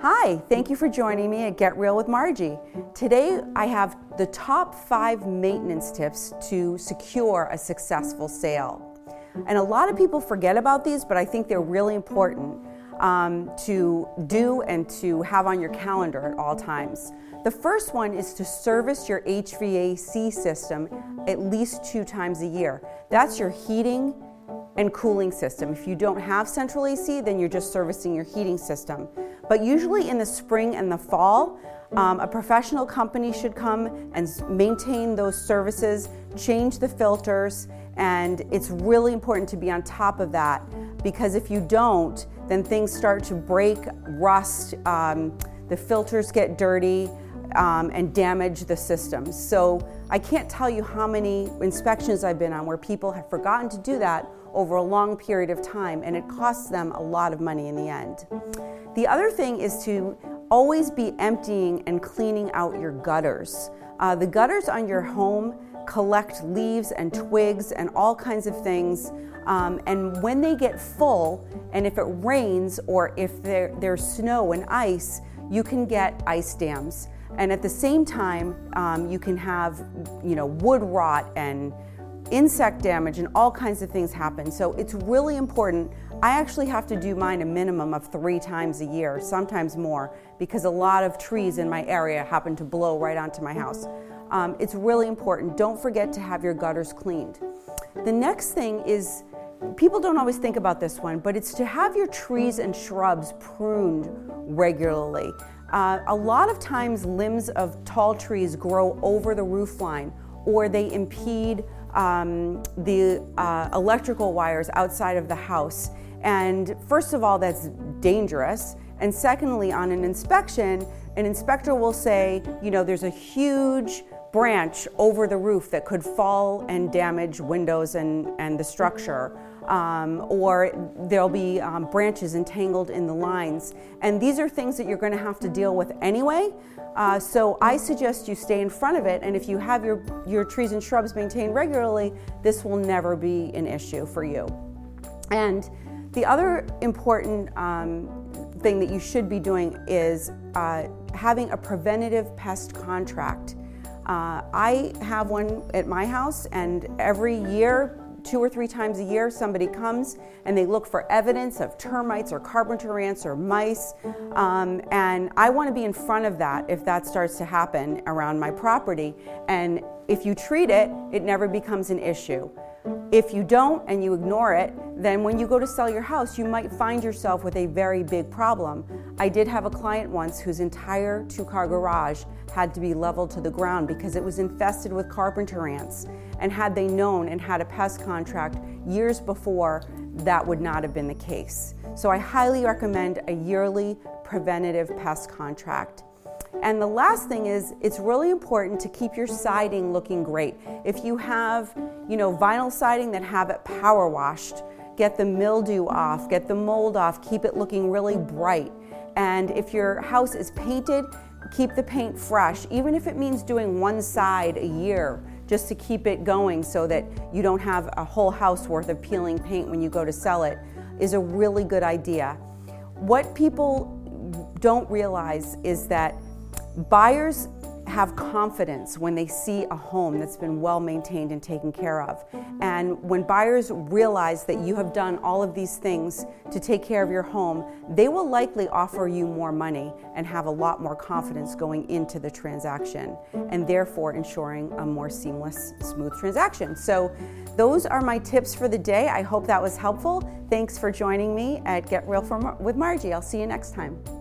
Hi, thank you for joining me at Get Real with Margie. Today I have the top five maintenance tips to secure a successful sale. And a lot of people forget about these, but I think they're really important um, to do and to have on your calendar at all times. The first one is to service your HVAC system at least two times a year. That's your heating and cooling system. If you don't have central AC, then you're just servicing your heating system. But usually in the spring and the fall, um, a professional company should come and maintain those services, change the filters, and it's really important to be on top of that because if you don't, then things start to break, rust, um, the filters get dirty, um, and damage the systems. So I can't tell you how many inspections I've been on where people have forgotten to do that over a long period of time, and it costs them a lot of money in the end. The other thing is to always be emptying and cleaning out your gutters. Uh, the gutters on your home collect leaves and twigs and all kinds of things. Um, and when they get full, and if it rains or if there, there's snow and ice, you can get ice dams. And at the same time, um, you can have, you know, wood rot and insect damage and all kinds of things happen. So it's really important. I actually have to do mine a minimum of three times a year, sometimes more, because a lot of trees in my area happen to blow right onto my house. Um, it's really important. Don't forget to have your gutters cleaned. The next thing is people don't always think about this one, but it's to have your trees and shrubs pruned regularly. Uh, a lot of times, limbs of tall trees grow over the roof line or they impede um, the uh, electrical wires outside of the house. And first of all, that's dangerous. And secondly, on an inspection, an inspector will say, you know, there's a huge branch over the roof that could fall and damage windows and, and the structure. Um, or there'll be um, branches entangled in the lines. And these are things that you're going to have to deal with anyway. Uh, so I suggest you stay in front of it, and if you have your, your trees and shrubs maintained regularly, this will never be an issue for you. And the other important um, thing that you should be doing is uh, having a preventative pest contract. Uh, I have one at my house, and every year, two or three times a year, somebody comes and they look for evidence of termites or carpenter ants or mice. Um, and I want to be in front of that if that starts to happen around my property. And if you treat it, it never becomes an issue. If you don't and you ignore it, then when you go to sell your house, you might find yourself with a very big problem. I did have a client once whose entire two car garage had to be leveled to the ground because it was infested with carpenter ants. And had they known and had a pest contract years before, that would not have been the case. So I highly recommend a yearly preventative pest contract. And the last thing is it's really important to keep your siding looking great. If you have, you know, vinyl siding that have it power washed, get the mildew off, get the mold off, keep it looking really bright. And if your house is painted, keep the paint fresh, even if it means doing one side a year just to keep it going so that you don't have a whole house worth of peeling paint when you go to sell it is a really good idea. What people don't realize is that Buyers have confidence when they see a home that's been well maintained and taken care of. And when buyers realize that you have done all of these things to take care of your home, they will likely offer you more money and have a lot more confidence going into the transaction and therefore ensuring a more seamless, smooth transaction. So, those are my tips for the day. I hope that was helpful. Thanks for joining me at Get Real for, with Margie. I'll see you next time.